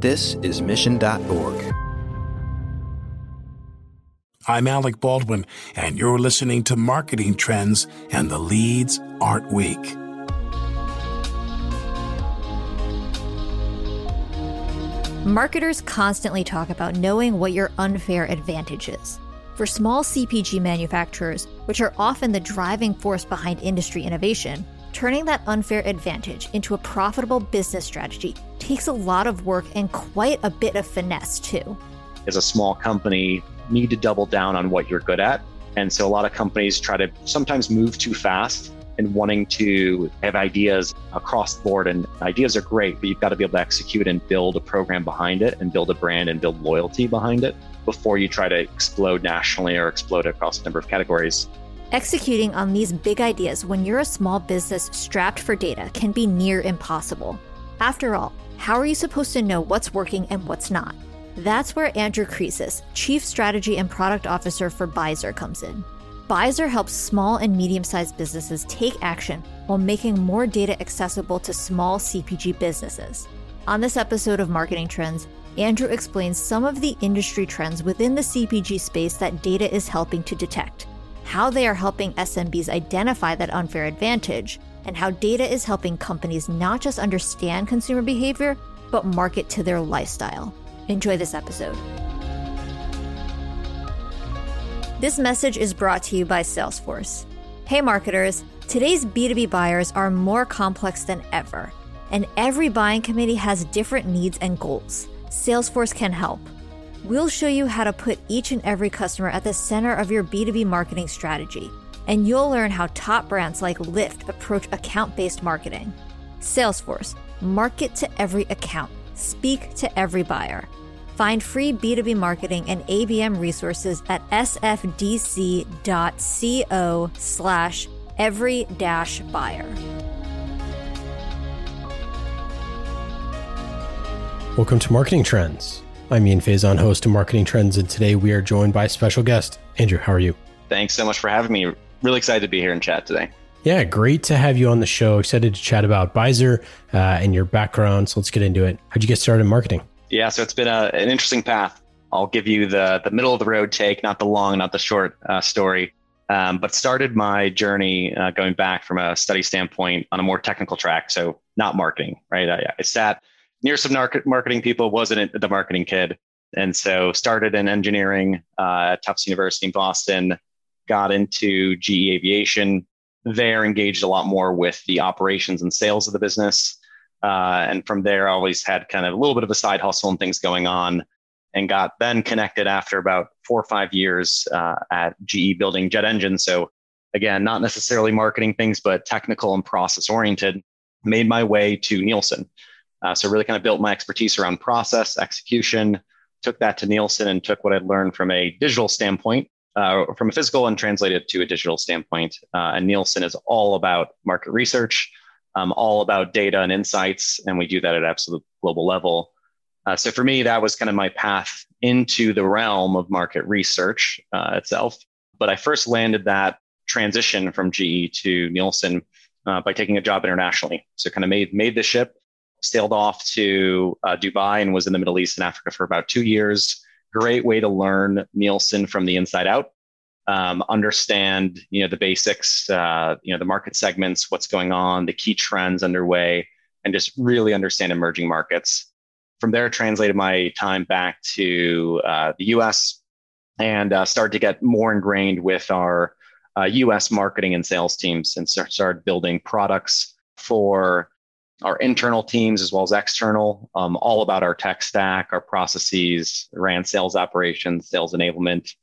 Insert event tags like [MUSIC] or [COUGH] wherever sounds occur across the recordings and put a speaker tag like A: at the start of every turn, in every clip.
A: This is Mission.org.
B: I'm Alec Baldwin, and you're listening to Marketing Trends and the Leads Aren't Weak.
C: Marketers constantly talk about knowing what your unfair advantage is. For small CPG manufacturers, which are often the driving force behind industry innovation, turning that unfair advantage into a profitable business strategy takes a lot of work and quite a bit of finesse, too.
D: As a small company, need to double down on what you're good at. And so a lot of companies try to sometimes move too fast and wanting to have ideas across the board. And ideas are great, but you've got to be able to execute and build a program behind it and build a brand and build loyalty behind it before you try to explode nationally or explode across a number of categories.
C: Executing on these big ideas when you're a small business strapped for data can be near impossible. After all, how are you supposed to know what's working and what's not? That's where Andrew Krisis, Chief Strategy and Product Officer for Byzzer, comes in. Byzzer helps small and medium sized businesses take action while making more data accessible to small CPG businesses. On this episode of Marketing Trends, Andrew explains some of the industry trends within the CPG space that data is helping to detect, how they are helping SMBs identify that unfair advantage, and how data is helping companies not just understand consumer behavior, but market to their lifestyle. Enjoy this episode. This message is brought to you by Salesforce. Hey, marketers, today's B2B buyers are more complex than ever, and every buying committee has different needs and goals. Salesforce can help. We'll show you how to put each and every customer at the center of your B2B marketing strategy, and you'll learn how top brands like Lyft approach account based marketing. Salesforce, market to every account, speak to every buyer. Find free B2B marketing and ABM resources at sfdc.co slash every dash buyer.
E: Welcome to Marketing Trends. I'm Ian Faison, host of Marketing Trends, and today we are joined by a special guest. Andrew, how are you?
D: Thanks so much for having me. Really excited to be here and chat today.
E: Yeah, great to have you on the show. Excited to chat about Byzzer uh, and your background. So let's get into it. How'd you get started in marketing?
D: Yeah, so it's been a, an interesting path. I'll give you the the middle of the road take, not the long, not the short uh, story. Um, but started my journey uh, going back from a study standpoint on a more technical track, so not marketing. Right, I, I sat near some marketing people, wasn't the marketing kid, and so started in engineering uh, at Tufts University in Boston. Got into GE Aviation. There, engaged a lot more with the operations and sales of the business. Uh, and from there, I always had kind of a little bit of a side hustle and things going on, and got then connected after about four or five years uh, at GE building jet engines. So again, not necessarily marketing things, but technical and process oriented. Made my way to Nielsen. Uh, so really kind of built my expertise around process execution. Took that to Nielsen and took what I'd learned from a digital standpoint, uh, from a physical, and translated it to a digital standpoint. Uh, and Nielsen is all about market research um, all about data and insights, and we do that at absolute global level. Uh, so for me, that was kind of my path into the realm of market research uh, itself. But I first landed that transition from GE to Nielsen uh, by taking a job internationally. So kind of made made the ship, sailed off to uh, Dubai, and was in the Middle East and Africa for about two years. Great way to learn Nielsen from the inside out um, understand you know the basics, uh, you know the market segments, what's going on, the key trends underway, and just really understand emerging markets. From there, translated my time back to uh, the U.S. and uh, started to get more ingrained with our U.S. Uh, marketing and sales teams, and started building products for our internal teams as well as external, um, all about our tech stack, our processes, ran sales operations, sales enablement,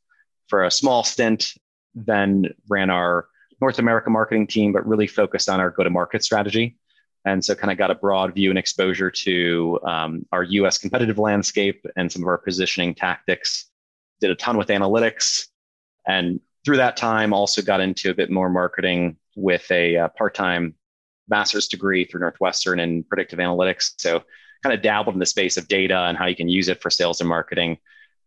D: for a small stint, then ran our North America marketing team, but really focused on our go to market strategy. And so, kind of got a broad view and exposure to um, our US competitive landscape and some of our positioning tactics. Did a ton with analytics. And through that time, also got into a bit more marketing with a uh, part time master's degree through Northwestern in predictive analytics. So, kind of dabbled in the space of data and how you can use it for sales and marketing.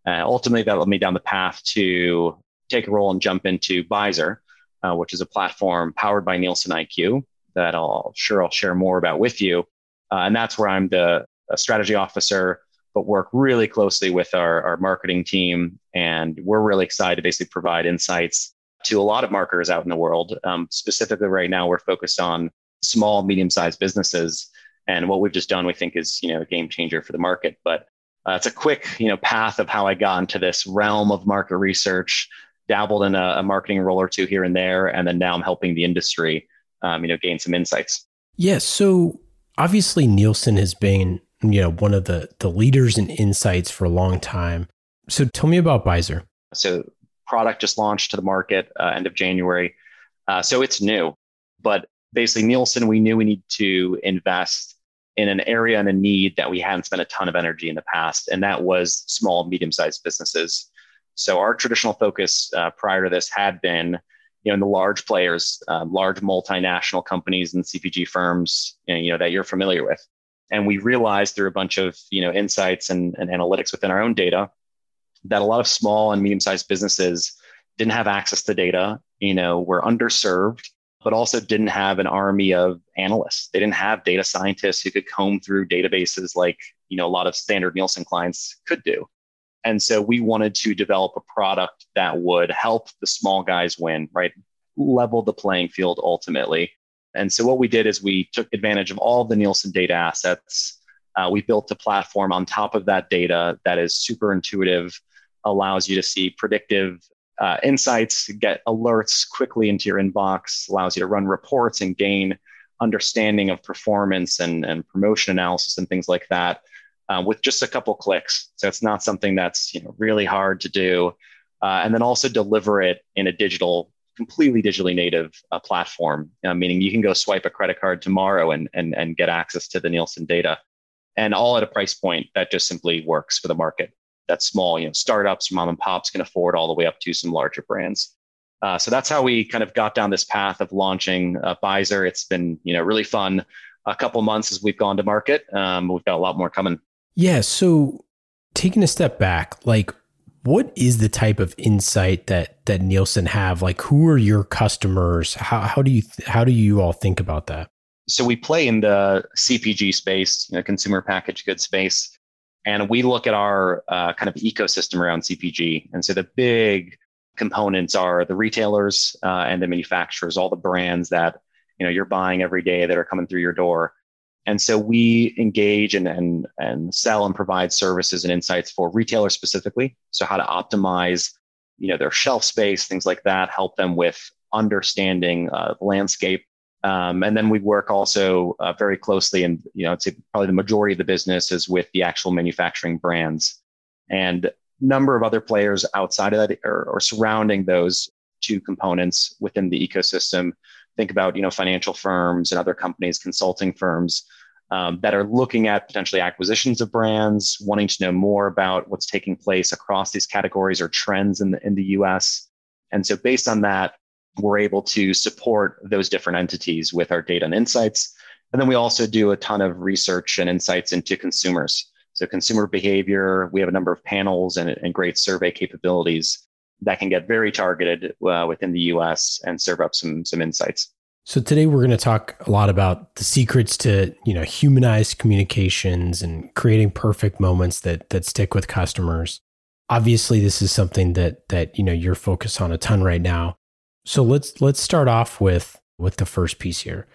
D: Uh, ultimately, that led me down the path to take a role and jump into Byzzer, uh, which is a platform powered by Nielsen IQ that I'll sure I'll share more about with you. Uh, and that's where I'm the strategy officer but work really closely with our, our marketing team. And we're really excited to basically provide insights to a lot of marketers out in the world. Um, specifically, right now, we're focused on small, medium sized businesses. And what we've just done, we think, is you know a game changer for the market. But uh, it's a quick you know path of how I got into this realm of market research. Dabbled in a, a marketing role or two here and there, and then now I'm helping the industry, um, you know, gain some insights.
E: Yes. Yeah, so obviously Nielsen has been you know one of the the leaders in insights for a long time. So tell me about Byzzer.
D: So product just launched to the market uh, end of January. Uh, so it's new, but basically Nielsen, we knew we need to invest in an area and a need that we hadn't spent a ton of energy in the past, and that was small, medium-sized businesses. So our traditional focus uh, prior to this had been, you know, in the large players, uh, large multinational companies and CPG firms, you know, that you're familiar with. And we realized through a bunch of, you know, insights and, and analytics within our own data that a lot of small and medium-sized businesses didn't have access to data, you know, were underserved but also didn't have an army of analysts. They didn't have data scientists who could comb through databases like you know a lot of standard Nielsen clients could do. And so we wanted to develop a product that would help the small guys win, right? Level the playing field ultimately. And so what we did is we took advantage of all the Nielsen data assets. Uh, we built a platform on top of that data that is super intuitive, allows you to see predictive uh, insights, get alerts quickly into your inbox, allows you to run reports and gain understanding of performance and, and promotion analysis and things like that uh, with just a couple clicks. So it's not something that's you know really hard to do, uh, and then also deliver it in a digital, completely digitally native uh, platform, uh, meaning you can go swipe a credit card tomorrow and and and get access to the Nielsen data, and all at a price point that just simply works for the market that small, you know, startups, mom and pops can afford all the way up to some larger brands. Uh, so that's how we kind of got down this path of launching uh, Byzzer. It's been, you know, really fun. A couple months as we've gone to market. Um, we've got a lot more coming.
E: Yeah. So taking a step back, like what is the type of insight that that Nielsen have? Like who are your customers? How how do you how do you all think about that?
D: So we play in the CPG space, you know, consumer packaged goods space. And we look at our uh, kind of ecosystem around CPG. And so the big components are the retailers uh, and the manufacturers, all the brands that you know you're buying every day that are coming through your door. And so we engage and, and, and sell and provide services and insights for retailers specifically. So how to optimize you know their shelf space, things like that, help them with understanding uh, landscape um, and then we work also uh, very closely, and you know, it's probably the majority of the business is with the actual manufacturing brands, and number of other players outside of that or, or surrounding those two components within the ecosystem. Think about you know financial firms and other companies, consulting firms um, that are looking at potentially acquisitions of brands, wanting to know more about what's taking place across these categories or trends in the in the U.S. And so, based on that, we're able to support those different entities with our data and insights. And then we also do a ton of research and insights into consumers. So, consumer behavior, we have a number of panels and, and great survey capabilities that can get very targeted uh, within the US and serve up some, some insights.
E: So today we're going to talk a lot about the secrets to, you know, humanized communications and creating perfect moments that that stick with customers. Obviously, this is something that that, you know, you're focused on a ton right now. So let's let's start off with with the first piece here.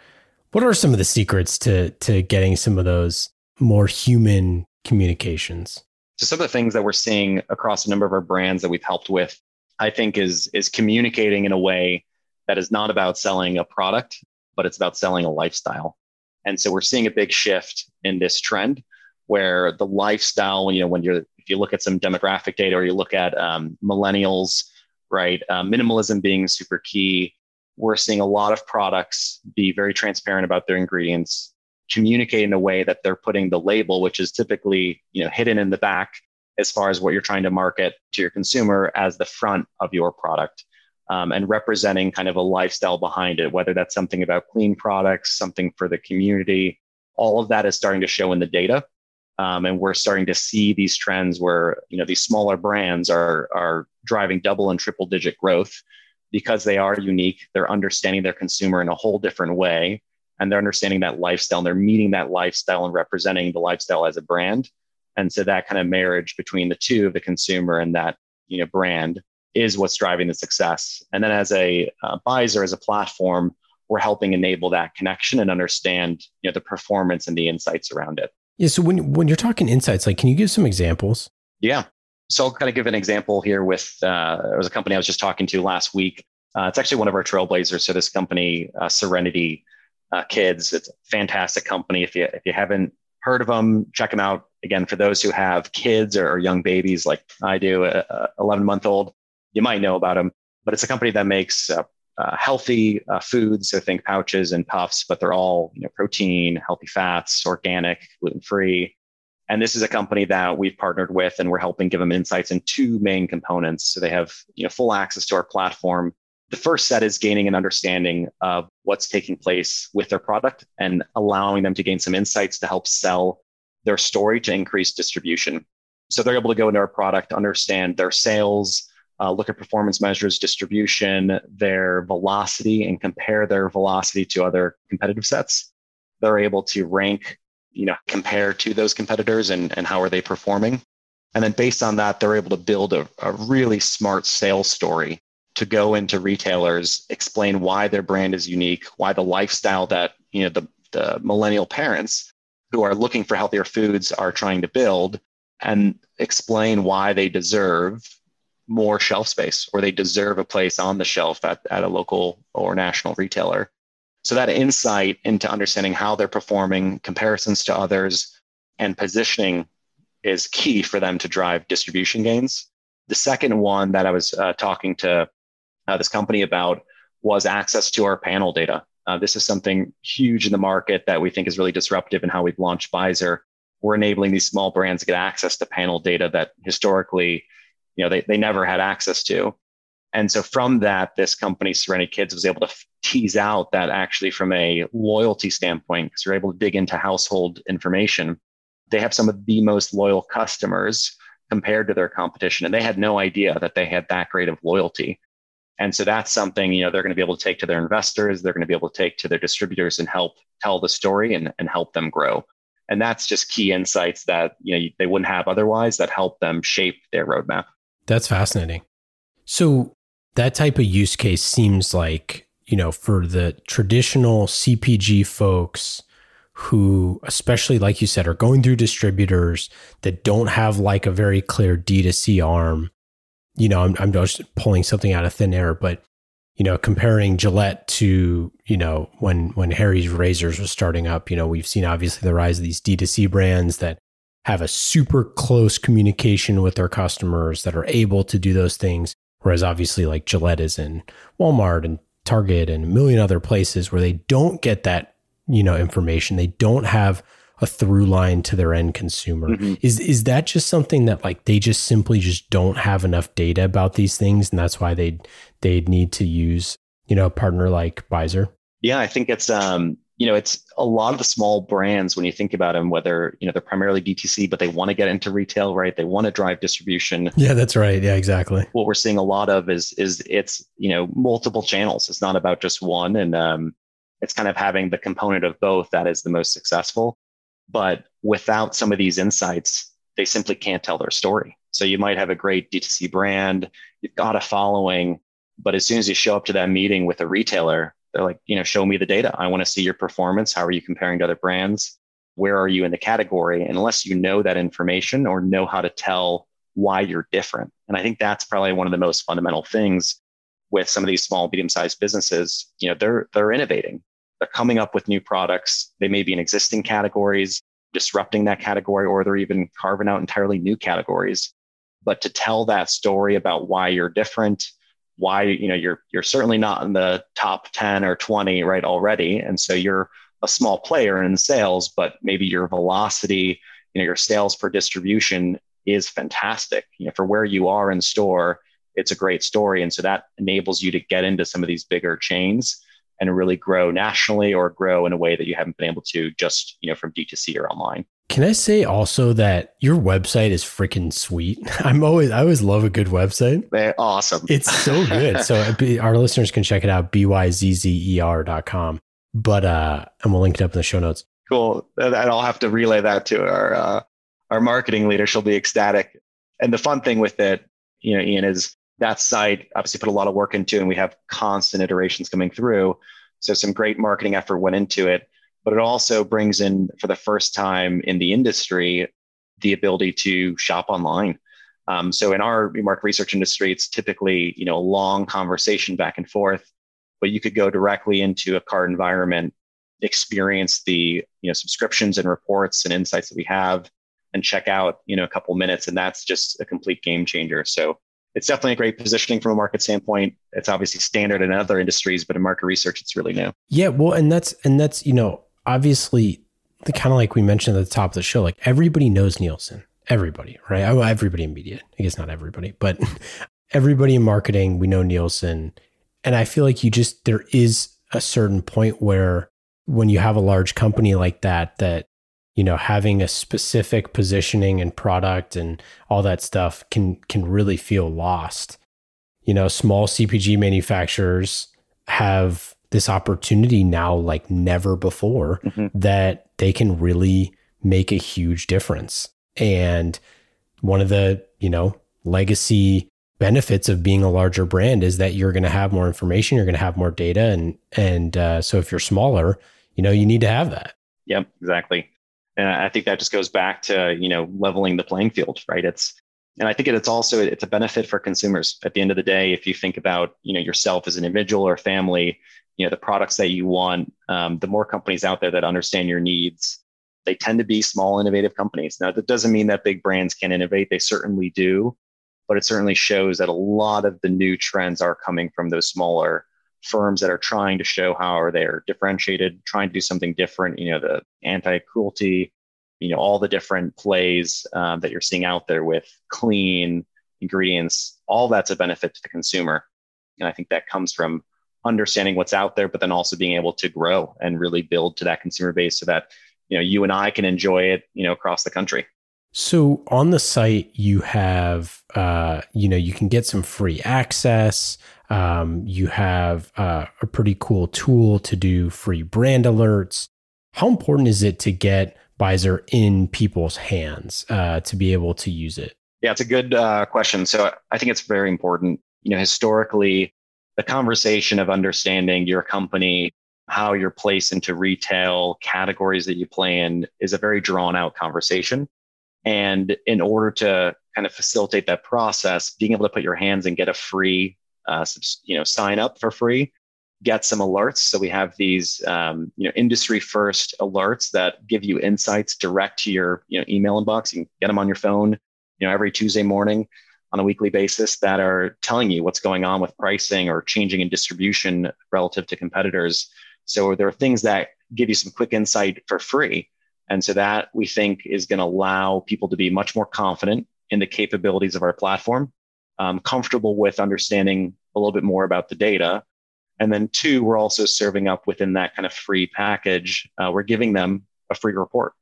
E: What are some of the secrets to to getting some of those more human communications?
D: So some of the things that we're seeing across a number of our brands that we've helped with, I think is is communicating in a way that is not about selling a product, but it's about selling a lifestyle. And so we're seeing a big shift in this trend where the lifestyle, you know, when you're if you look at some demographic data or you look at um, millennials right? Uh, minimalism being super key. We're seeing a lot of products be very transparent about their ingredients, communicate in a way that they're putting the label, which is typically you know hidden in the back as far as what you're trying to market to your consumer as the front of your product. Um, and representing kind of a lifestyle behind it, whether that's something about clean products, something for the community, all of that is starting to show in the data. Um, and we're starting to see these trends where you know these smaller brands are are driving double and triple digit growth because they are unique. They're understanding their consumer in a whole different way, and they're understanding that lifestyle. And they're meeting that lifestyle and representing the lifestyle as a brand. And so that kind of marriage between the two, the consumer and that you know brand, is what's driving the success. And then as a uh, Byzzer, as a platform, we're helping enable that connection and understand you know the performance and the insights around it.
E: Yeah. So when when you're talking insights, like, can you give some examples?
D: Yeah. So I'll kind of give an example here with uh, there was a company I was just talking to last week. Uh, it's actually one of our trailblazers. So this company, uh, Serenity uh, Kids, it's a fantastic company. If you if you haven't heard of them, check them out. Again, for those who have kids or, young babies like I do, a 11 month old, you might know about them. But it's a company that makes uh, uh, healthy uh, foods. So think pouches and puffs, but they're all you know, protein, healthy fats, organic, gluten free. And this is a company that we've partnered with, and we're helping give them insights in two main components. So they have you know, full access to our platform. The first set is gaining an understanding of what's taking place with their product and allowing them to gain some insights to help sell their story to increase distribution. So they're able to go into our product, understand their sales, uh, look at performance measures, distribution, their velocity, and compare their velocity to other competitive sets. They're able to rank, you know, compare to those competitors and, and how are they performing. And then based on that, they're able to build a, a really smart sales story to go into retailers, explain why their brand is unique, why the lifestyle that, you know, the, the millennial parents who are looking for healthier foods are trying to build and explain why they deserve more shelf space or they deserve a place on the shelf at, at a local or national retailer. So that insight into understanding how they're performing, comparisons to others, and positioning is key for them to drive distribution gains. The second one that I was uh, talking to uh, this company about was access to our panel data. Uh, this is something huge in the market that we think is really disruptive in how we've launched Byzzer. We're enabling these small brands to get access to panel data that historically you know they, they never had access to and so from that this company serenity kids was able to tease out that actually from a loyalty standpoint because you're able to dig into household information they have some of the most loyal customers compared to their competition and they had no idea that they had that great of loyalty. And so that's something you know they're going to be able to take to their investors they're going to be able to take to their distributors and help tell the story and, and help them grow. And that's just key insights that you know they wouldn't have otherwise that help them shape their roadmap.
E: That's fascinating. So that type of use case seems like, you know, for the traditional CPG folks who, especially like you said, are going through distributors that don't have like a very clear D2C arm. You know, I'm, I'm just pulling something out of thin air, but you know, comparing Gillette to, you know, when when Harry's razors was starting up, you know, we've seen obviously the rise of these D2C brands that have a super close communication with their customers that are able to do those things. Whereas obviously, like Gillette is in Walmart and Target and a million other places where they don't get that, you know, information. They don't have a through line to their end consumer. Mm-hmm. Is is that just something that like they just simply just don't have enough data about these things, and that's why they they need to use you know a partner like Byzzer?
D: Yeah, I think it's um you know, it's a lot of the small brands when you think about them, whether, you know, they're primarily DTC, but they want to get into retail, right? They want to drive distribution.
E: Yeah, that's right. Yeah, exactly.
D: What we're seeing a lot of is, is it's, you know, multiple channels. It's not about just one. And um, it's kind of having the component of both that is the most successful. But without some of these insights, they simply can't tell their story. So you might have a great DTC brand, you've got a following, but as soon as you show up to that meeting with a retailer, they're like, you know, show me the data. I want to see your performance. How are you comparing to other brands? Where are you in the category? And unless you know that information or know how to tell why you're different. And I think that's probably one of the most fundamental things with some of these small, medium-sized businesses. You know, they're they're innovating. They're coming up with new products. They may be in existing categories, disrupting that category, or they're even carving out entirely new categories. But to tell that story about why you're different, why you know you're you're certainly not in the top 10 or 20 right already. And so you're a small player in sales but maybe your velocity you know your sales per distribution is fantastic. You know for where you are in store it's a great story. And so that enables you to get into some of these bigger chains and really grow nationally or grow in a way that you haven't been able to just you know from d2c or online
E: can I say also that your website is freaking sweet? [LAUGHS] I'm always I always love a good website.
D: They're awesome.
E: It's so good. so [LAUGHS] our listeners can check it out byzzer.com. But uh and we'll link it up in the show notes.
D: Cool. And I'll have to relay that to our uh our marketing leader, she'll be ecstatic. And the fun thing with it, you know, Ian, is that site obviously put a lot of work into, and we have constant iterations coming through. So some great marketing effort went into it, but it also brings in for the first time in the industry the ability to shop online. Um, so in our market research industry, it's typically you know a long conversation back and forth, but you could go directly into a cart environment, experience the you know subscriptions and reports and insights that we have, and check out you know a couple minutes, and that's just a complete game changer. So it's definitely a great positioning from a market standpoint. It's obviously standard in other industries, but in market research, it's really new.
E: Yeah, well, and that's and that's you know obviously the kind of like we mentioned at the top of the show, like everybody knows Nielsen everybody, right? Everybody in media. I guess not everybody, but [LAUGHS] everybody in marketing, we know Nielsen. And I feel like you just, there is a certain point where when you have a large company like that, that, you know, having a specific positioning and product and all that stuff can, can really feel lost. You know, small CPG manufacturers have this opportunity now like never before mm-hmm. that they can really make a huge difference. And one of the, you know, legacy benefits of being a larger brand is that you're going to have more information, you're going to have more data, and and uh, so if you're smaller, you know, you need to have that.
D: Yep, exactly. And I think that just goes back to you know leveling the playing field, right? It's and I think it's also it's a benefit for consumers. At the end of the day, if you think about you know yourself as an individual or family, you know the products that you want, um, the more companies out there that understand your needs they tend to be small, innovative companies. Now, that doesn't mean that big brands can innovate. They certainly do, but it certainly shows that a lot of the new trends are coming from those smaller firms that are trying to show how they're differentiated, trying to do something different. You know, the anti-cruelty, you know, all the different plays um, that you're seeing out there with clean ingredients. All that's a benefit to the consumer, and I think that comes from understanding what's out there, but then also being able to grow and really build to that consumer base so that you know you and I can enjoy it you know across the country.
E: So on the site you have uh, you know you can get some free access. Um, you have uh, a pretty cool tool to do free brand alerts. How important is it to get Byzzer in people's hands uh, to be able to use it?
D: Yeah, it's a good uh, question. So I think it's very important. You know, historically, the conversation of understanding your company how you're placed into retail categories that you play in is a very drawn out conversation. And in order to kind of facilitate that process, being able to put your hands and get a free, uh, you know, sign up for free, get some alerts. So we have these, um, you know, industry first alerts that give you insights direct to your, you know, email inbox. You can get them on your phone, you know, every Tuesday morning on a weekly basis that are telling you what's going on with pricing or changing in distribution relative to competitors. So there are things that give you some quick insight for free. And so that we think is going to allow people to be much more confident in the capabilities of our platform, um, comfortable with understanding a little bit more about the data. And then two, we're also serving up within that kind of free package. Uh, we're giving them a free report,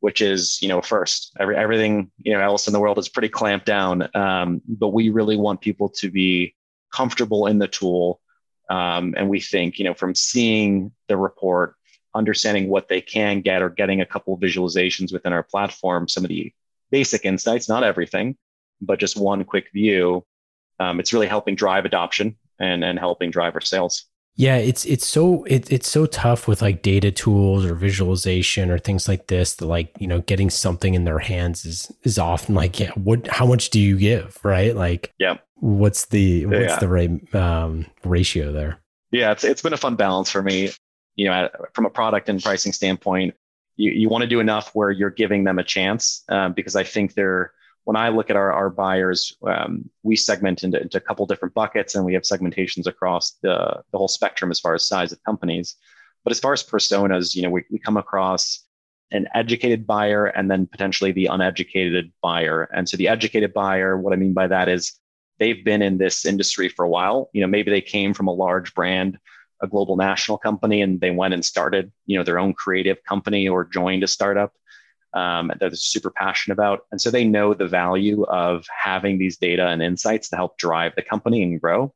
D: which is, you know, first every, everything, you know, else in the world is pretty clamped down. Um, but we really want people to be comfortable in the tool um, and we think, you know, from seeing the report, understanding what they can get or getting a couple visualizations within our platform, some of the basic insights, not everything, but just one quick view, um, it's really helping drive adoption and, and helping drive our sales.
E: Yeah, it's it's so it, it's so tough with like data tools or visualization or things like this that like you know getting something in their hands is is often like yeah what how much do you give right like
D: yeah
E: what's the what's yeah. the right um, ratio there?
D: Yeah, it's it's been a fun balance for me. You know, from a product and pricing standpoint, you you want to do enough where you're giving them a chance um, because I think they're when I look at our, our buyers, um, we segment into, into a couple different buckets and we have segmentations across the, the whole spectrum as far as size of companies. But as far as personas, you know, we, we come across an educated buyer and then potentially the uneducated buyer. And so the educated buyer, what I mean by that is they've been in this industry for a while. You know, maybe they came from a large brand, a global national company, and they went and started, you know, their own creative company or joined a startup um, that they're super passionate about. And so they know the value of having these data and insights to help drive the company and grow.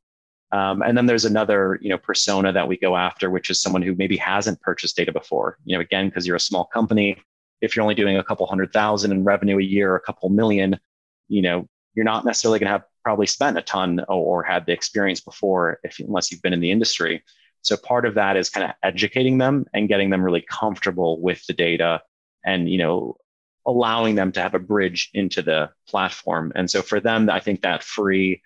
D: Um, and then there's another, you know, persona that we go after, which is someone who maybe hasn't purchased data before. You know, again, because you're a small company, if you're only doing a couple hundred thousand in revenue a year, a couple million, you know, you're not necessarily going to have probably spent a ton or, or had the experience before if unless you've been in the industry. So part of that is kind of educating them and getting them really comfortable with the data and, you know, allowing them to have a bridge into the platform. And so for them, I think that free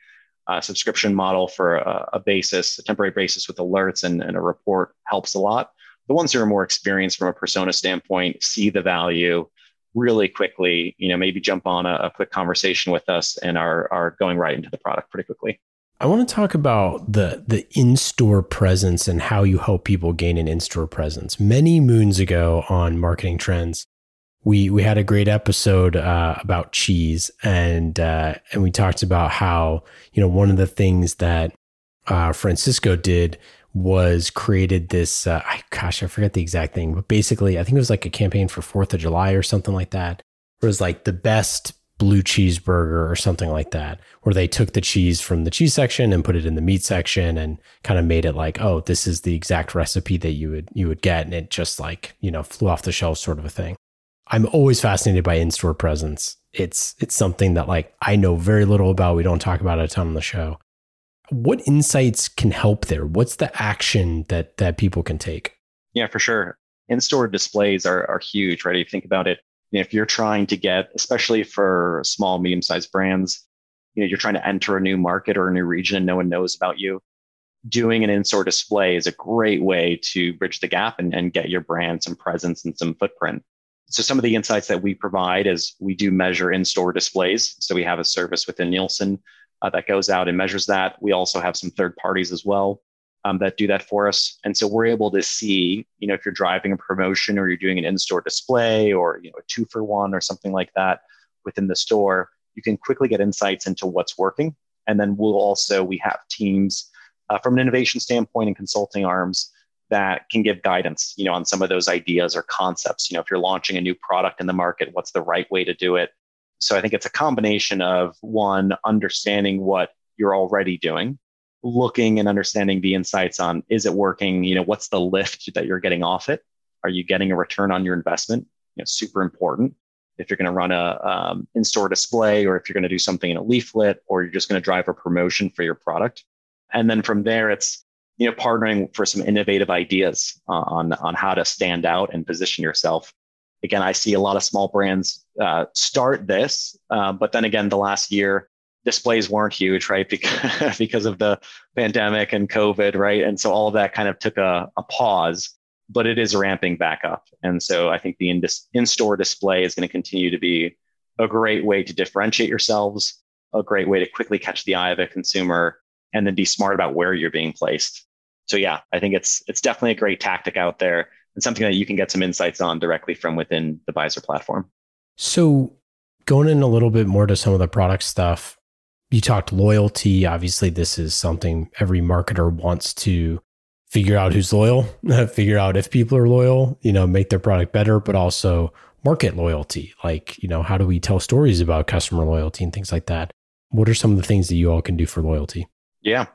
D: uh, subscription model for a, a, basis, a temporary basis with alerts and, and a report helps a lot. The ones who are more experienced from a persona standpoint see the value really quickly, you know, maybe jump on a, a quick conversation with us and are, are going right into the product pretty quickly.
E: I want to talk about the the in-store presence and how you help people gain an in-store presence. Many moons ago on Marketing Trends, we we had a great episode uh, about cheese, and uh, and we talked about how you know one of the things that uh, Francisco did was created this. Uh, gosh, I forget the exact thing, but basically, I think it was like a campaign for Fourth of July or something like that. It was like the best blue cheeseburger or something like that, where they took the cheese from the cheese section and put it in the meat section and kind of made it like, oh, this is the exact recipe that you would you would get, and it just like you know flew off the shelf sort of a thing. I'm always fascinated by in-store presence. It's it's something that like I know very little about. We don't talk about it a ton on the show. What insights can help there? What's the action that that people can take?
D: Yeah, for sure. In-store displays are are huge, right? If you think about it, if you're trying to get, especially for small, medium sized brands, you know, you're trying to enter a new market or a new region and no one knows about you. Doing an in-store display is a great way to bridge the gap and, and get your brand some presence and some footprint. So some of the insights that we provide is we do measure in-store displays. So we have a service within Nielsen uh, that goes out and measures that. We also have some third parties as well um, that do that for us. And so we're able to see, you know, if you're driving a promotion or you're doing an in-store display or you know a two for one or something like that within the store, you can quickly get insights into what's working. And then we'll also we have teams uh, from an innovation standpoint and consulting arms that can give guidance, you know, on some of those ideas or concepts. You know, if you're launching a new product in the market, what's the right way to do it? So I think it's a combination of one understanding what you're already doing looking and understanding the insights on is it working? You know what's the lift that you're getting off it? Are you getting a return on your investment? You know super important. If you're going to run a um, in-store display or if you're going to do something in a leaflet or you're just going to drive a promotion for your product. And then from there it's you know partnering for some innovative ideas on on how to stand out and position yourself. Again i see a lot of small brands uh, start this uh, but then again the last year displays weren't huge, right? [LAUGHS] Because, because of the pandemic and COVID, right? And so all of that kind of took a, a pause, but it is ramping back up. And so I think the in store display is going to continue to be a great way to differentiate yourselves, a great way to quickly catch the eye of a consumer, and then be smart about where you're being placed. So yeah, I think it's it's definitely a great tactic out there and something that you can get some insights on directly from within the Byzzer platform.
E: So going in a little bit more to some of the product stuff, you talked loyalty. Obviously, this is something every marketer wants to figure out who's loyal, [LAUGHS] figure out if people are loyal, you know, make their product better, but also market loyalty. Like, you know, how do we tell stories about customer loyalty and things like that? What are some of the things that you all can do for loyalty?
D: Yeah.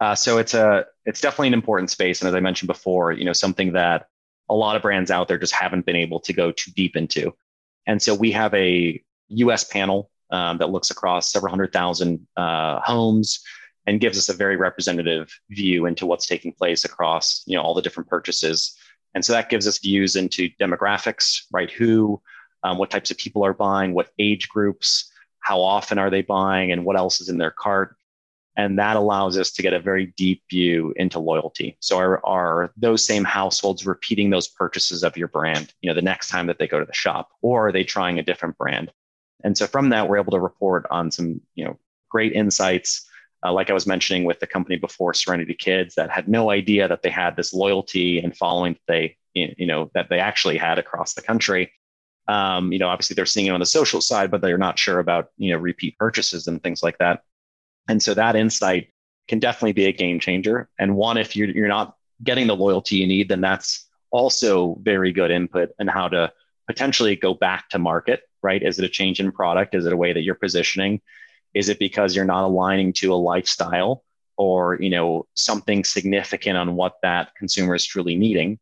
D: Uh, so it's a it's definitely an important space, and as I mentioned before, you know, something that a lot of brands out there just haven't been able to go too deep into. And so we have a US panel um, that looks across several hundred thousand uh, homes and gives us a very representative view into what's taking place across you know all the different purchases. And so that gives us views into demographics right? Who um, what types of people are buying what age groups how often are they buying and what else is in their cart. And that allows us to get a very deep view into loyalty. So are, are those same households repeating those purchases of your brand you know the next time that they go to the shop or are they trying a different brand and so from that, we're able to report on some, you know, great insights. Uh, like I was mentioning with the company before, Serenity Kids, that had no idea that they had this loyalty and following that they, you know, that they actually had across the country. Um, you know, obviously they're seeing it on the social side, but they're not sure about, you know, repeat purchases and things like that. And so that insight can definitely be a game changer. And one, if you're, you're not getting the loyalty you need, then that's also very good input and how to potentially go back to market right? Is it a change in product? Is it a way that you're positioning? Is it because you're not aligning to a lifestyle or you know something significant on what that consumer is truly needing?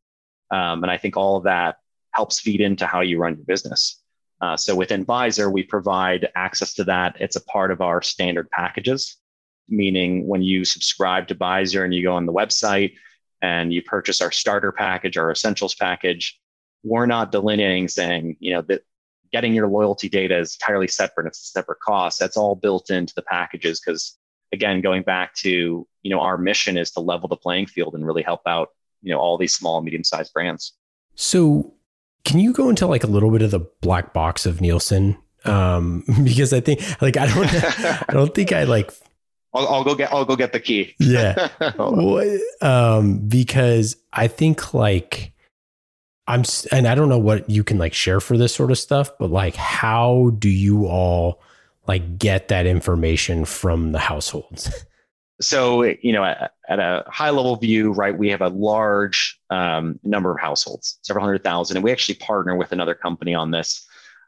D: Um, and I think all of that helps feed into how you run your business. Uh, so within Byzzer, we provide access to that. It's a part of our standard packages, meaning when you subscribe to Byzzer and you go on the website and you purchase our starter package, our essentials package, we're not delineating saying, you know, that getting your loyalty data is entirely separate. It's a separate cost. That's all built into the packages because again, going back to, you know, our mission is to level the playing field and really help out, you know, all these small, medium-sized brands.
E: So can you go into like a little bit of the black box of Nielsen? Um, [LAUGHS] because I think like I don't [LAUGHS] I don't think I like
D: I'll, I'll, go get I'll go get the key.
E: Yeah. [LAUGHS] um, because I think like I'm and I don't know what you can like share for this sort of stuff, but like how do you all like get that information from the households? [LAUGHS]
D: so you know at, at, a high level view right we have a large um, number of households several hundred thousand and we actually partner with another company on this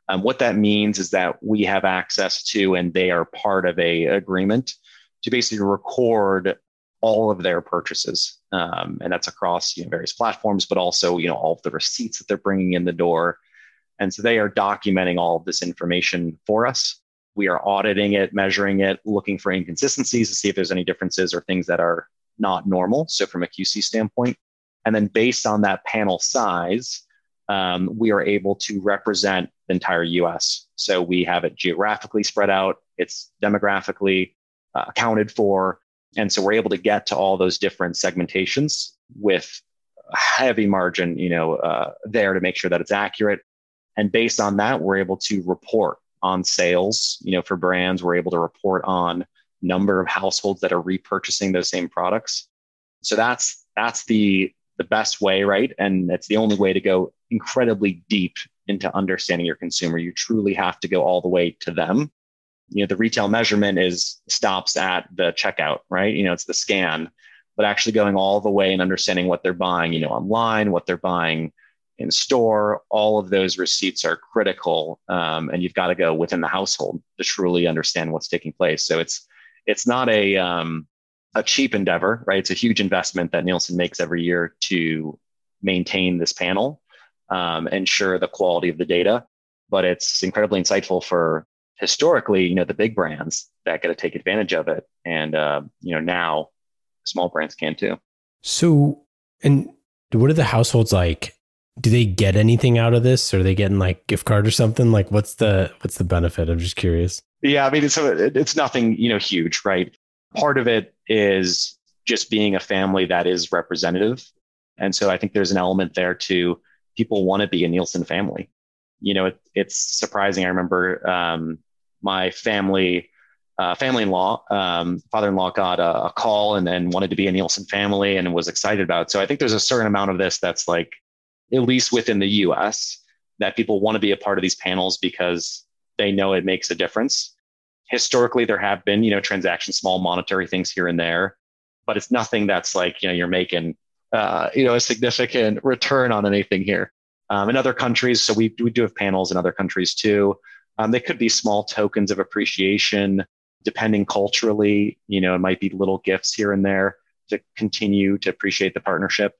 D: um, what that means is that we have access to and they are part of a agreement to basically record all of their purchases um, and that's across you know, various platforms but also you know all of the receipts that they're bringing in the door and so they are documenting all of this information for us we are auditing it, measuring it, looking for inconsistencies to see if there's any differences or things that are not normal. So, from a QC standpoint. And then, based on that panel size, um, we are able to represent the entire US. So, we have it geographically spread out, it's demographically uh, accounted for. And so, we're able to get to all those different segmentations with a heavy margin, you know, uh, there to make sure that it's accurate. And based on that, we're able to report on sales. You know, for brands, we're able to report on number of households that are repurchasing those same products. So that's that's the the best way, right? And it's the only way to go incredibly deep into understanding your consumer. You truly have to go all the way to them. You know, the retail measurement is stops at the checkout, right? You know, it's the scan, but actually going all the way and understanding what they're buying, you know, online, what they're buying in store, all of those receipts are critical, um, and you've got to go within the household to truly understand what's taking place. So it's it's not a um, a cheap endeavor, right? It's a huge investment that Nielsen makes every year to maintain this panel, um, ensure the quality of the data, but it's incredibly insightful for historically, you know, the big brands that get to take advantage of it, and uh, you know now small brands can too.
E: So, and what are the households like? do they get anything out of this? Or are they getting like gift card or something? Like what's the what's the benefit? I'm just curious.
D: Yeah, I mean it's it's nothing, you know, huge, right? Part of it is just being a family that is representative. And so I think there's an element there to people want to be a Nielsen family. You know, it, it's surprising. I remember um, my family, uh, family-in-law, um, father-in-law got a, a call and then wanted to be a Nielsen family and was excited about it. So I think there's a certain amount of this that's like at least within the US, that people want to be a part of these panels because they know it makes a difference. Historically, there have been, you know, transaction, small monetary things here and there, but it's nothing that's like, you know, you're making, uh, you know, a significant return on anything here. Um, in other countries, so we, we do have panels in other countries too. Um, they could be small tokens of appreciation, depending culturally. You know, it might be little gifts here and there to continue to appreciate the partnership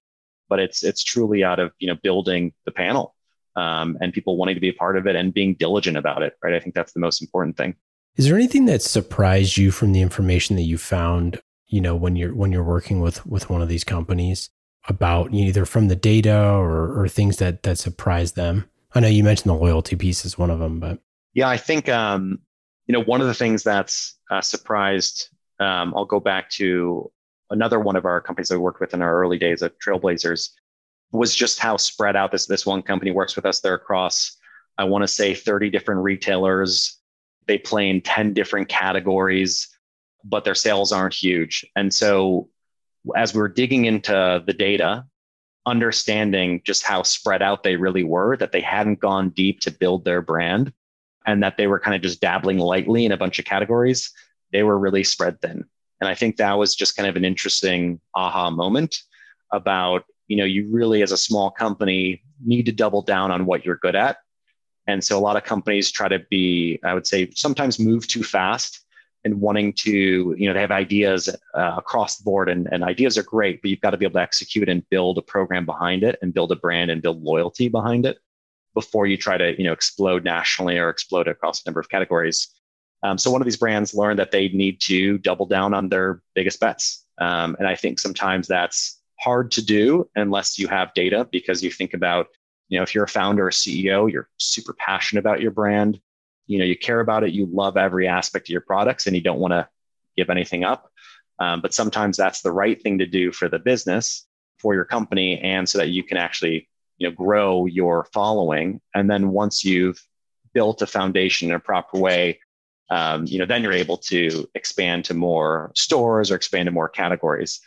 D: but it's it's truly out of you know building the panel um, and people wanting to be a part of it and being diligent about it right i think that's the most important thing
E: is there anything that surprised you from the information that you found you know when you're when you're working with with one of these companies about either from the data or, or things that that surprised them i know you mentioned the loyalty piece is one of them but
D: yeah i think um, you know one of the things that's uh, surprised um, i'll go back to another one of our companies that we worked with in our early days at Trailblazers was just how spread out this this one company works with us. They're across, I want to say, 30 different retailers. They play in 10 different categories, but their sales aren't huge. And so as we were digging into the data, understanding just how spread out they really were, that they hadn't gone deep to build their brand and that they were kind of just dabbling lightly in a bunch of categories, they were really spread thin. And I think that was just kind of an interesting aha moment about, you know, you really as a small company need to double down on what you're good at. And so a lot of companies try to be, I would say, sometimes move too fast and wanting to, you know, they have ideas uh, across the board and, and ideas are great, but you've got to be able to execute and build a program behind it and build a brand and build loyalty behind it. Before you try to you know explode nationally or explode across a number of categories. Um, so one of these brands learned that they need to double down on their biggest bets, um, and I think sometimes that's hard to do unless you have data because you think about you know if you're a founder or CEO, you're super passionate about your brand, you know you care about it, you love every aspect of your products, and you don't want to give anything up. Um, but sometimes that's the right thing to do for the business, for your company, and so that you can actually know grow your following. And then once you've built a foundation in a proper way um, you know then you're able to expand to more stores or expand to more categories.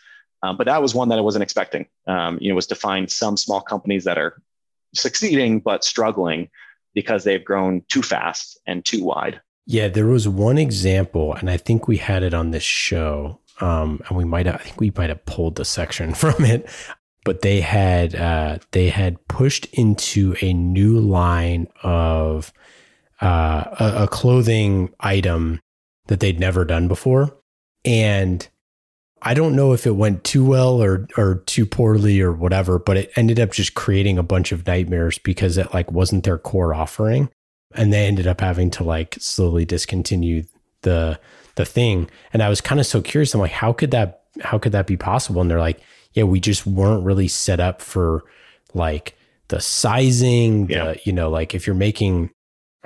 D: Um, but that was one that i wasn't expecting. Um, you know was to find some small companies that are succeeding but struggling because they've grown too fast and too wide.
E: Yeah there was one example and i think we had it on this show um, and we might have, I think we might have pulled the section [LAUGHS] from it but they had uh, they had pushed into a new line of uh, a, a clothing item that they'd never done before, and I don't know if it went too well or or too poorly or whatever, but it ended up just creating a bunch of nightmares because it like wasn't their core offering, and they ended up having to like slowly discontinue the the thing. And I was kind of so curious. I'm like, how could that how could that be possible? And they're like, yeah, we just weren't really set up for like the sizing, yeah. the, you know, like if you're making,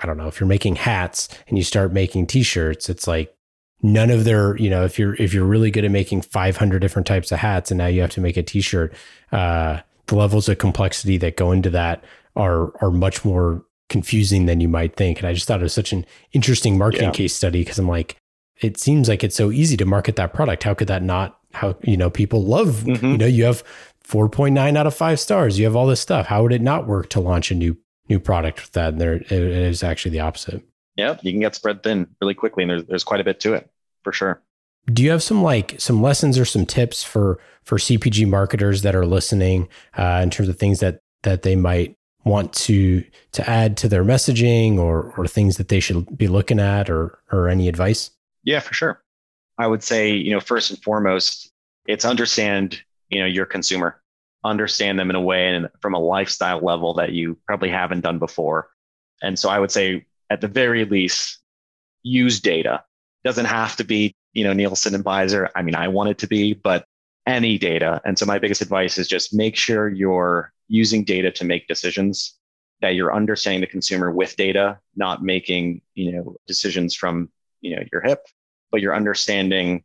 E: I don't know, if you're making hats and you start making t-shirts, it's like none of their, you know, if you're, if you're really good at making 500 different types of hats and now you have to make a t-shirt, uh, the levels of complexity that go into that are, are much more confusing than you might think. And I just thought it was such an interesting marketing yeah. case study because I'm like, it seems like it's so easy to market that product. How could that not how you know people love mm-hmm. you know you have 4.9 out of 5 stars. You have all this stuff. How would it not work to launch a new new product with that? And there it is actually the opposite.
D: Yeah you can get spread thin really quickly and there's, there's quite a bit to it for sure.
E: Do you have some like some lessons or some tips for for cpg marketers that are listening uh, in terms of things that that they might want to to add to their messaging or or things that they should be looking at or or any advice?
D: Yeah for sure I would say, you know, first and foremost, it's understand, you know, your consumer, understand them in a way and from a lifestyle level that you probably haven't done before. And so I would say, at the very least, use data. Doesn't have to be, you know, Nielsen and Byzzer. I mean, I want it to be, but any data. And so my biggest advice is just make sure you're using data to make decisions, that you're understanding the consumer with data, not making, you know, decisions from, you know, your hip but you're understanding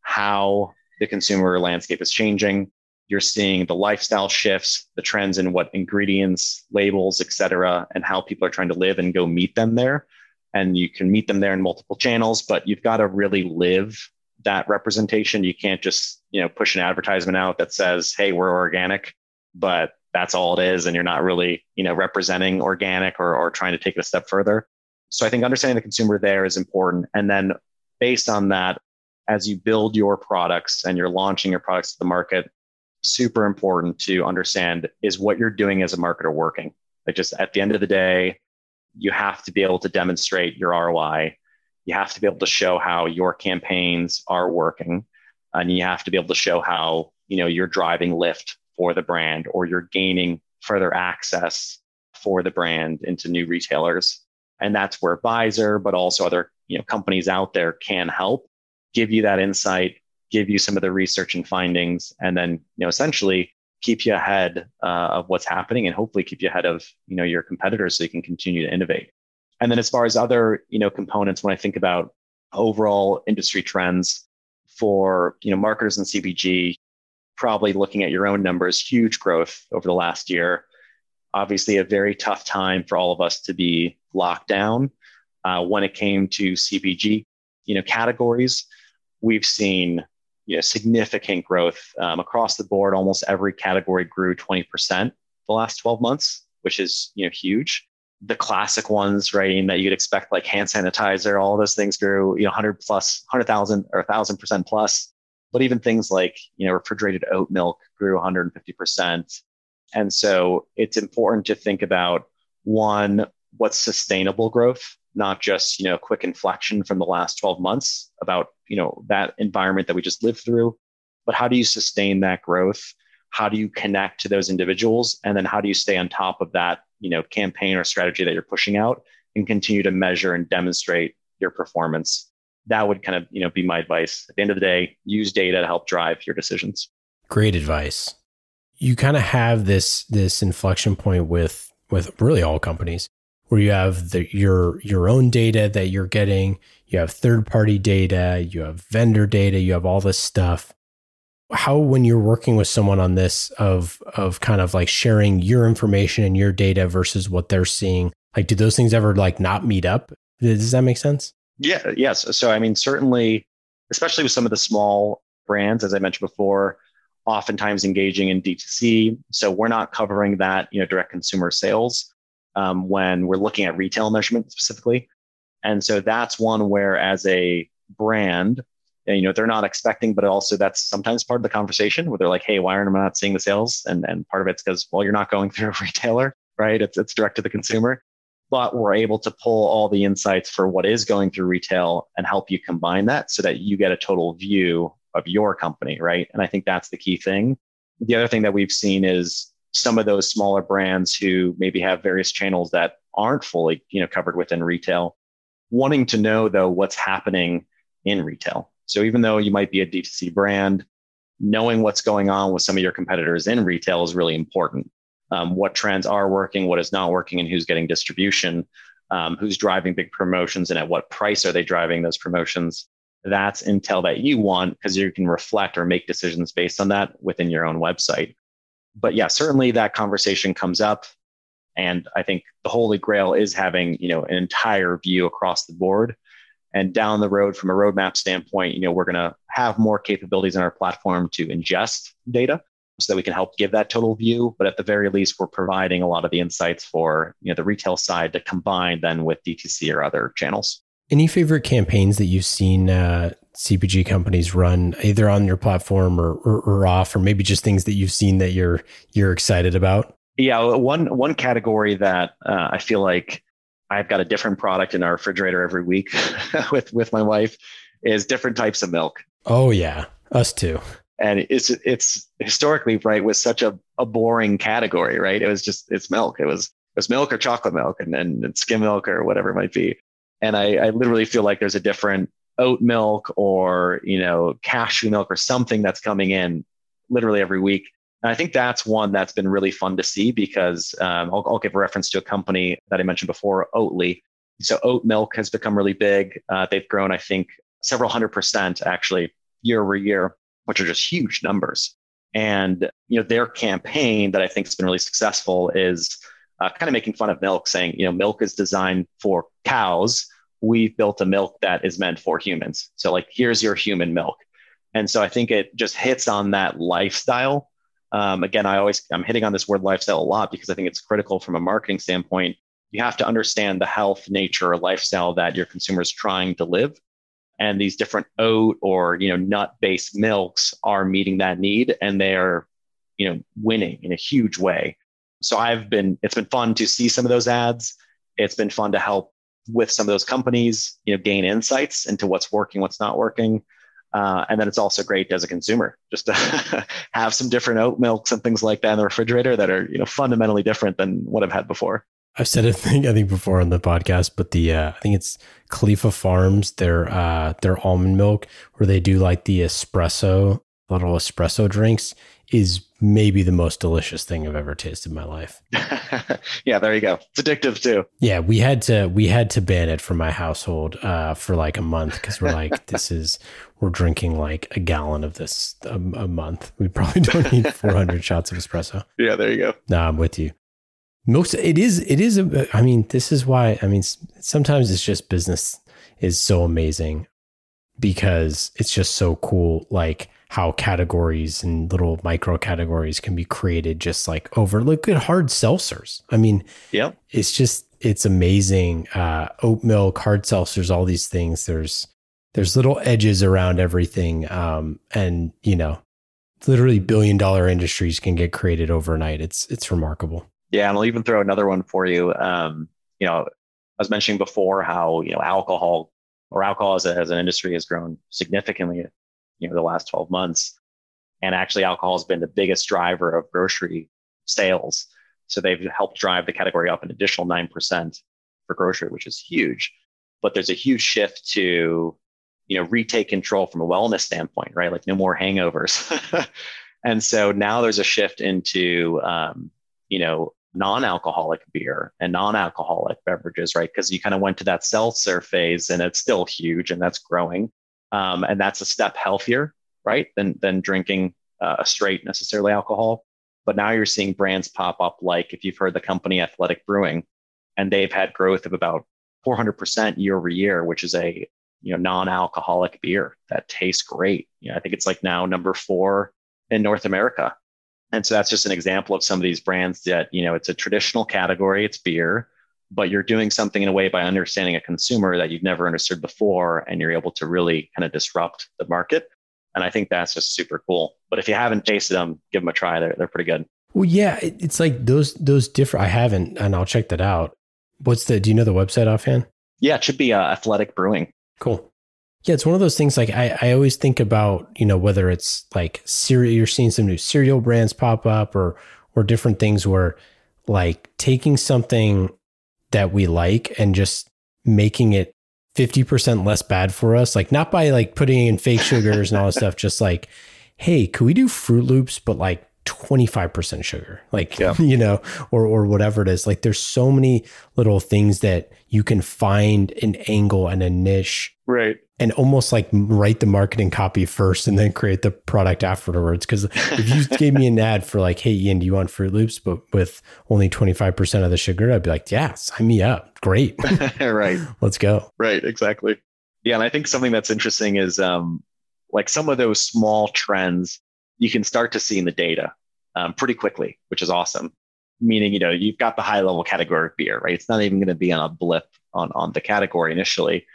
D: how the consumer landscape is changing. You're seeing the lifestyle shifts, the trends in what ingredients, labels, et cetera, and how people are trying to live and go meet them there. And you can meet them there in multiple channels, but you've got to really live that representation. You can't just, you know, push an advertisement out that says, hey, we're organic, but that's all it is. And you're not really, you know, representing organic or, or trying to take it a step further. So I think understanding the consumer there is important. And then based on that, as you build your products and you're launching your products to the market, super important to understand is what you're doing as a marketer working. Like just at the end of the day, you have to be able to demonstrate your ROI. You have to be able to show how your campaigns are working. And you have to be able to show how, you know, you're driving lift for the brand or you're gaining further access for the brand into new retailers. And that's where Byzzer, but also other you know companies out there can help give you that insight give you some of the research and findings and then you know essentially keep you ahead uh, of what's happening and hopefully keep you ahead of you know your competitors so you can continue to innovate. And then as far as other you know components when i think about overall industry trends for you know marketers and cpg probably looking at your own numbers huge growth over the last year. Obviously a very tough time for all of us to be locked down uh, when it came to CPG, you know, categories, we've seen you know, significant growth um, across the board. Almost every category grew 20% the last 12 months, which is you know huge. The classic ones, right, that you'd expect, like hand sanitizer, all those things grew, you know, 100 plus, 100,000 or 1,000 percent plus. But even things like you know refrigerated oat milk grew 150 percent. And so it's important to think about one, what's sustainable growth not just you know quick inflection from the last 12 months about you know that environment that we just lived through but how do you sustain that growth? How do you connect to those individuals? And then how do you stay on top of that you know campaign or strategy that you're pushing out and continue to measure and demonstrate your performance? That would kind of you know be my advice. At the end of the day use data to help drive your decisions.
E: Great advice. You kind of have this this inflection point with with really all companies where you have the, your your own data that you're getting you have third party data you have vendor data you have all this stuff. How when you're working with someone on this of of kind of like sharing your information and your data versus what they're seeing like do those things ever like not meet up? Does that make sense?
D: Yeah yes. So i mean certainly especially with some of the small brands as i mentioned before oftentimes engaging in d2c so we're not covering that you know direct consumer sales um, when we're looking at retail measurement specifically. And so that's one where as a brand you know they're not expecting but also that's sometimes part of the conversation where they're like hey why aren't i not seeing the sales? And and part of it's because well you're not going [LAUGHS] through a retailer right? It's, it's direct to the consumer. But we're able to pull all the insights for what is going through retail and help you combine that so that you get a total view of your company right? And i think that's the key thing. The other thing that we've seen is some of those smaller brands who maybe have various channels that aren't fully you know covered within retail wanting to know though what's happening in retail so even though you might be a D2C brand, knowing what's going on with some of your competitors in retail is really important. Um, what trends are working, what is not working, and who's getting distribution, um, who's driving big promotions, and at what price are they driving those promotions. That's intel that you want because you can reflect or make decisions based on that within your own website. But yeah, certainly that conversation comes up. And I think the holy grail is having, you know, an entire view across the board and down the road, from a roadmap standpoint, you know, we're going to have more capabilities in our platform to ingest data so that we can help give that total view. But at the very least, we're providing a lot of the insights for you know the retail side to combine then with DTC or other channels.
E: Any favorite campaigns that you've seen uh, CPG companies run either on your platform or, or, or off, or maybe just things that you've seen that you're you're excited about?
D: Yeah, one one category that uh, I feel like I've got a different product in our refrigerator every week [LAUGHS] with with my wife is different types of milk.
E: Oh yeah, us too.
D: And it's it's historically right was such a, a boring category, right? It was just it's milk. It was it was milk or chocolate milk and then skim milk or whatever it might be. And I, I literally feel like there's a different oat milk or you know cashew milk or something that's coming in literally every week and I think that's one that's been really fun to see because um, I'll, I'll, give a reference to a company that I mentioned before, Oatly. So oat milk has become really big. Uh, they've grown, I think, several hundred percent actually year over year, which are just huge numbers. And you know their campaign that I think has been really successful is uh, kind of making fun of milk, saying you know milk is designed for cows. We've built a milk that is meant for humans. So like here's your human milk. And so I think it just hits on that lifestyle um, again, I always I'm hitting on this word lifestyle a lot because I think it's critical from a marketing standpoint. You have to understand the health, nature, or lifestyle that your consumer is trying to live, and these different oat or you know nut-based milks are meeting that need, and they are you know winning in a huge way. So I've been it's been fun to see some of those ads. It's been fun to help with some of those companies, you know, gain insights into what's working, what's not working. Uh, and then it's also great as a consumer just to [LAUGHS] have some different oat milks and things like that in the refrigerator that are you know fundamentally different than what I've had before.
E: I've said a [LAUGHS] thing I think before on the podcast, but the uh, I think it's Califia Farms their uh, their almond milk where they do like the espresso little espresso drinks is maybe the most delicious thing I've ever tasted in my life. [LAUGHS]
D: yeah, there you go. It's addictive too.
E: Yeah, we had to we had to ban it from my household uh, for like a month because we're like, [LAUGHS] this is we're drinking like a gallon of this a, a month. We probably don't need [LAUGHS] 400 shots of espresso.
D: Yeah, there you go.
E: No, I'm with you. Most it is it is a, I mean, this is why I mean sometimes it's just business is so amazing because it's just so cool like how categories and little micro categories can be created just like over look at hard seltzers. I mean,
D: yeah,
E: it's just it's amazing. Uh, oat milk, hard seltzers, all these things. There's there's little edges around everything, um, and you know, literally billion dollar industries can get created overnight. It's it's remarkable.
D: Yeah, and I'll even throw another one for you. Um, you know, I was mentioning before how you know alcohol or alcohol as, a, as an industry has grown significantly you know the last 12 months And actually, alcohol has been the biggest driver of grocery sales. So they've helped drive the category up an additional 9% for grocery, which is huge. But there's a huge shift to, you know, retake control from a wellness standpoint, right? Like no more hangovers. [LAUGHS] and so now there's a shift into, um, you know, non-alcoholic beer and non-alcoholic beverages, right? Because you kind of went to that seltzer phase, and it's still huge, and that's growing, um, and that's a step healthier, right, than than drinking uh, a straight necessarily alcohol. But now you're seeing brands pop up, like if you've heard the company Athletic Brewing, and they've had growth of about 400% year over year, which is a you know non-alcoholic beer that tastes great. You know, I think it's like now number four in North America. And so that's just an example of some of these brands that, you know, it's a traditional category, it's beer, but you're doing something in a way by understanding a consumer that you've never understood before, and you're able to really kind of disrupt the market. And I think that's just super cool. But if you haven't tasted them, give them a try. They're, they're pretty good.
E: Well, yeah, it's like those those different. I haven't, and I'll check that out. What's the? Do you know the website offhand?
D: Yeah, it should be uh, Athletic Brewing.
E: Cool. Yeah, it's one of those things like I, I always think about, you know, whether it's like cereal, you're seeing some new cereal brands pop up or or different things where like taking something that we like and just making it 50% less bad for us, like not by like putting in fake sugars and all this stuff, just like, hey, could we do Froot Loops, but like 25% sugar? Like yeah. [LAUGHS] you know or or whatever it is. Like there's so many little things that you can find an angle and a niche
D: right
E: and almost like write the marketing copy first and then create the product afterwards. Because if you [LAUGHS] gave me an ad for like hey ian do you want froot loops? but with only 25% of the sugar i'd be like yeah sign me up. Great. [LAUGHS]
D: Right.
E: Let's go.
D: Right exactly. Yeah and i think something that's interesting is um like some of those small trends you can start to see in the data um, pretty quickly, which is awesome. Meaning, you know, you've got the high level category of beer, right? It's not even going to be on a blip on, on the category initially.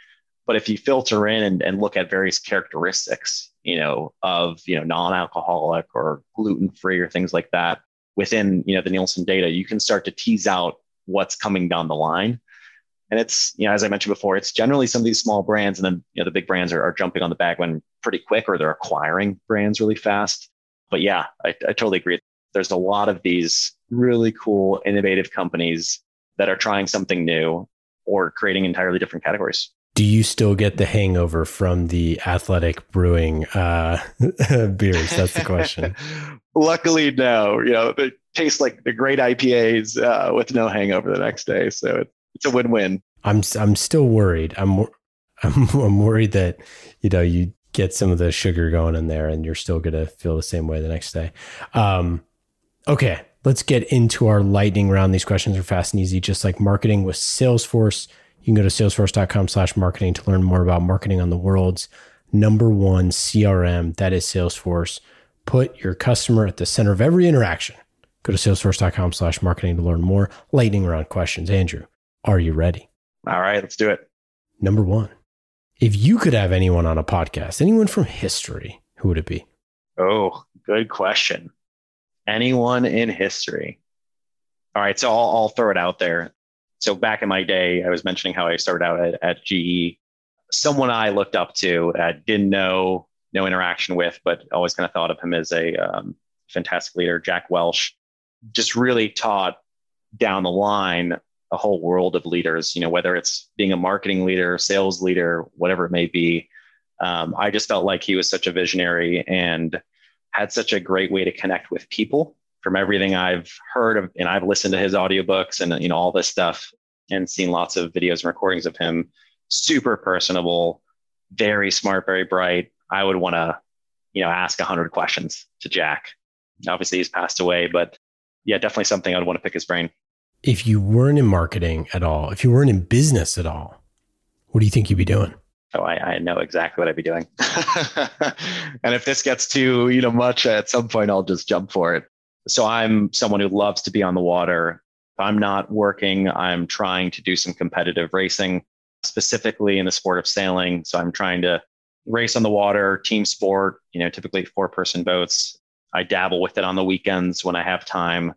D: But if you filter in and, and look at various characteristics, you know, of, you know, non-alcoholic or gluten-free or things like that within, you know, the Nielsen data, you can start to tease out what's coming down the line. And it's, you know, as I mentioned before, it's generally some of these small brands and then, you know, the big brands are, are jumping on the back bandwagon pretty quick or they're acquiring brands really fast but yeah, I, I totally agree. There's a lot of these really cool, innovative companies that are trying something new or creating entirely different categories.
E: Do you still get the hangover from the athletic brewing uh, [LAUGHS] beers? That's the question. [LAUGHS]
D: Luckily, no. You know, they taste like the great IPAs uh, with no hangover the next day. So it, it's a win-win.
E: I'm I'm still worried. I'm [LAUGHS] I'm I'm worried that you know you get some of the sugar going in there and you're still going to feel the same way the next day. Um, okay, let's get into our lightning round. These questions are fast and easy, just like marketing with Salesforce. You can go to salesforce.com slash marketing to learn more about marketing on the world's number one CRM. That is Salesforce. Put your customer at the center of every interaction. Go to salesforce.com slash marketing to learn more. Lightning round questions. Andrew, are you ready?
D: All right, let's do it.
E: Number one if you could have anyone on a podcast, anyone from history, who would it be?
D: Oh, good question. Anyone in history. All right, so I'll, I'll throw it out there. So back in my day, I was mentioning how I started out at, at GE. Someone I looked up to, uh, didn't know, no interaction with, but always kind of thought of him as a um, fantastic leader, Jack Welch. Just really taught down the line a whole world of leaders, you know, whether it's being a marketing leader, sales leader, whatever it may be. Um, I just felt like he was such a visionary and had such a great way to connect with people from everything I've heard of, and I've listened to his audiobooks and, you know, all this stuff and seen lots of videos and recordings of him. Super personable, very smart, very bright. I would want to, you know, ask a hundred questions to Jack. Obviously he's passed away, but yeah, definitely something I'd want to pick his brain
E: if you weren't in marketing at all, if you weren't in business at all, what do you think you'd be doing?
D: Oh, I, I know exactly what I'd be doing. [LAUGHS] and if this gets too, you know, much at some point, I'll just jump for it. So I'm someone who loves to be on the water. If I'm not working, I'm trying to do some competitive racing, specifically in the sport of sailing. So I'm trying to race on the water, team sport, you know, typically four person boats. I dabble with it on the weekends when I have time.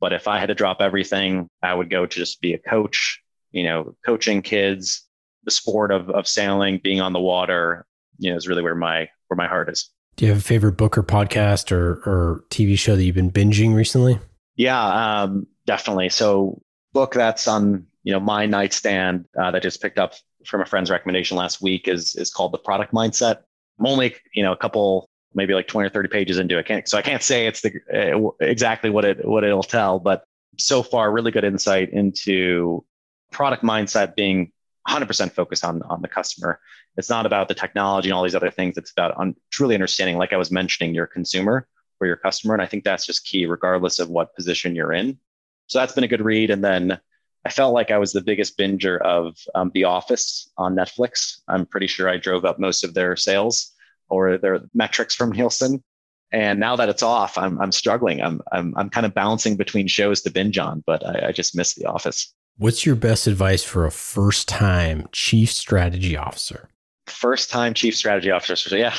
D: But if I had to drop everything, I would go to just be a coach, you know, coaching kids, the sport of, of sailing, being on the water, you know, is really where my, where my heart is.
E: Do you have a favorite book or podcast or, or TV show that you've been binging recently?
D: Yeah, um, definitely. So, book that's on you know my nightstand uh, that just picked up from a friend's recommendation last week is is called The Product Mindset. I'm only you know a couple, maybe like 20 or 30 pages into it, so I can't say it's the uh, exactly what it what it'll tell, but so far, really good insight into product mindset being 100% focused on on the customer. It's not about the technology and all these other things. It's about un- truly understanding, like I was mentioning, your consumer or your customer. And I think that's just key, regardless of what position you're in. So that's been a good read. And then I felt like I was the biggest binger of um, The Office on Netflix. I'm pretty sure I drove up most of their sales or their metrics from [LAUGHS] Nielsen. And now that it's off, I'm, I'm struggling. I'm, I'm, I'm kind of bouncing between shows to binge on, but I, I just miss The Office.
E: What's your best advice for a first time chief strategy officer?
D: First time chief strategy officer. So, yeah.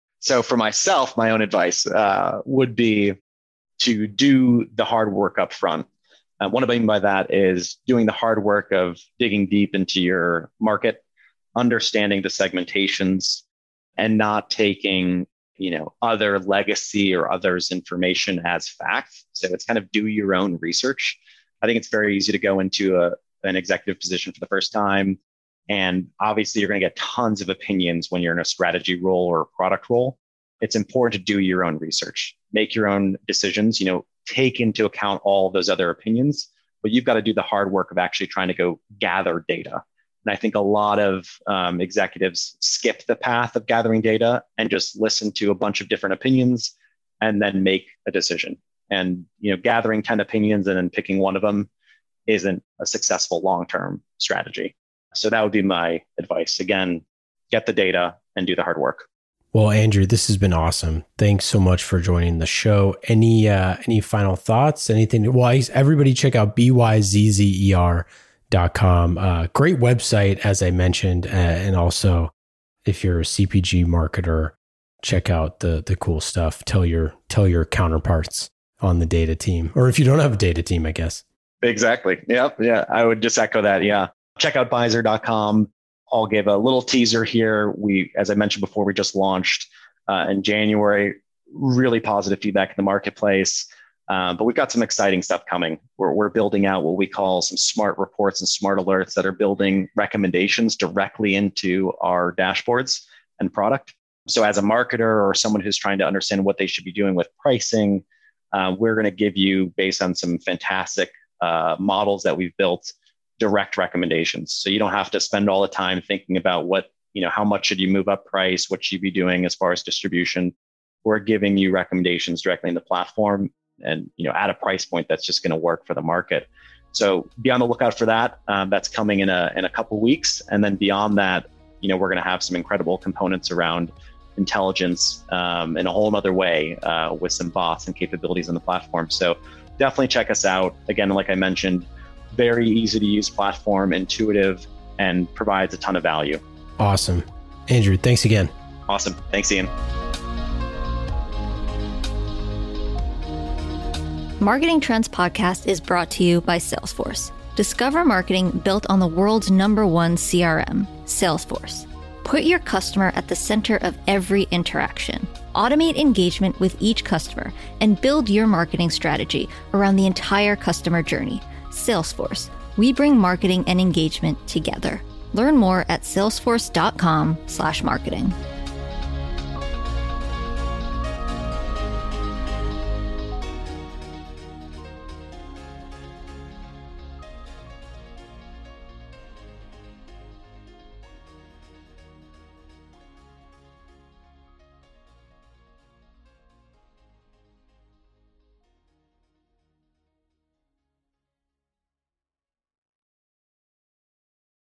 D: [LAUGHS] so, for myself, my own advice uh, would be to do the hard work up front. Uh, what I mean by that is doing the hard work of digging deep into your market, understanding the segmentations, and not taking you know other legacy or others information as fact. So it's kind of do your own research. I think it's very easy to go into a, an executive position for the first time. And obviously, you're going to get tons of opinions when you're in a strategy role or a product role. It's important to do your own research, make your own decisions, you know, take into account all those other opinions, but you've got to do the hard work of actually trying to go gather data. And I think a lot of um, executives skip the path of gathering data and just listen to a bunch of different opinions and then make a decision. And you know, gathering 10 opinions and then picking one of them isn't a successful long-term strategy. So that would be my advice. Again, get the data and do the hard work.
E: Well, Andrew, this has been awesome. Thanks so much for joining the show. Any uh, any final thoughts? Anything? Well, everybody check out byzzer.com. Uh, great website, as I mentioned, uh, and also if you're a CPG marketer, check out the the cool stuff. Tell your tell your counterparts on the data team, or if you don't have a data team, I guess.
D: Exactly. Yeah, Yeah. I would just echo that. Yeah. Check out byzzer.com. I'll give a little teaser here. We, as I mentioned before, we just launched uh, in January. Really positive feedback in the marketplace. Um, but we've got some exciting stuff coming. We're, we're building out what we call some smart reports and smart alerts that are building recommendations directly into our dashboards and product. So, as a marketer or someone who's trying to understand what they should be doing with pricing, uh, we're going to give you, based on some fantastic uh, models that we've built, direct recommendations. So you don't have to spend all the time thinking about what, you know, how much should you move up price? What should you be doing as far as distribution? We're giving you recommendations directly in the platform and, you know, at a price point that's just going to work for the market. So be on the lookout for that. Um, that's coming in a, in a couple weeks. And then beyond that, you know, we're going to have some incredible components around intelligence um, in a whole other way uh, with some bots and capabilities on the platform. So definitely check us out. Again, like I mentioned, very easy to use platform, intuitive, and provides a ton of value.
E: Awesome. Andrew, thanks again.
D: Awesome. Thanks, Ian.
C: Marketing Trends Podcast is brought to you by Salesforce. Discover marketing built on the world's number one CRM, Salesforce. Put your customer at the center of every interaction. Automate engagement with each customer and build your marketing strategy around the entire customer journey. Salesforce. We bring marketing and engagement together. Learn more at salesforce.com/marketing.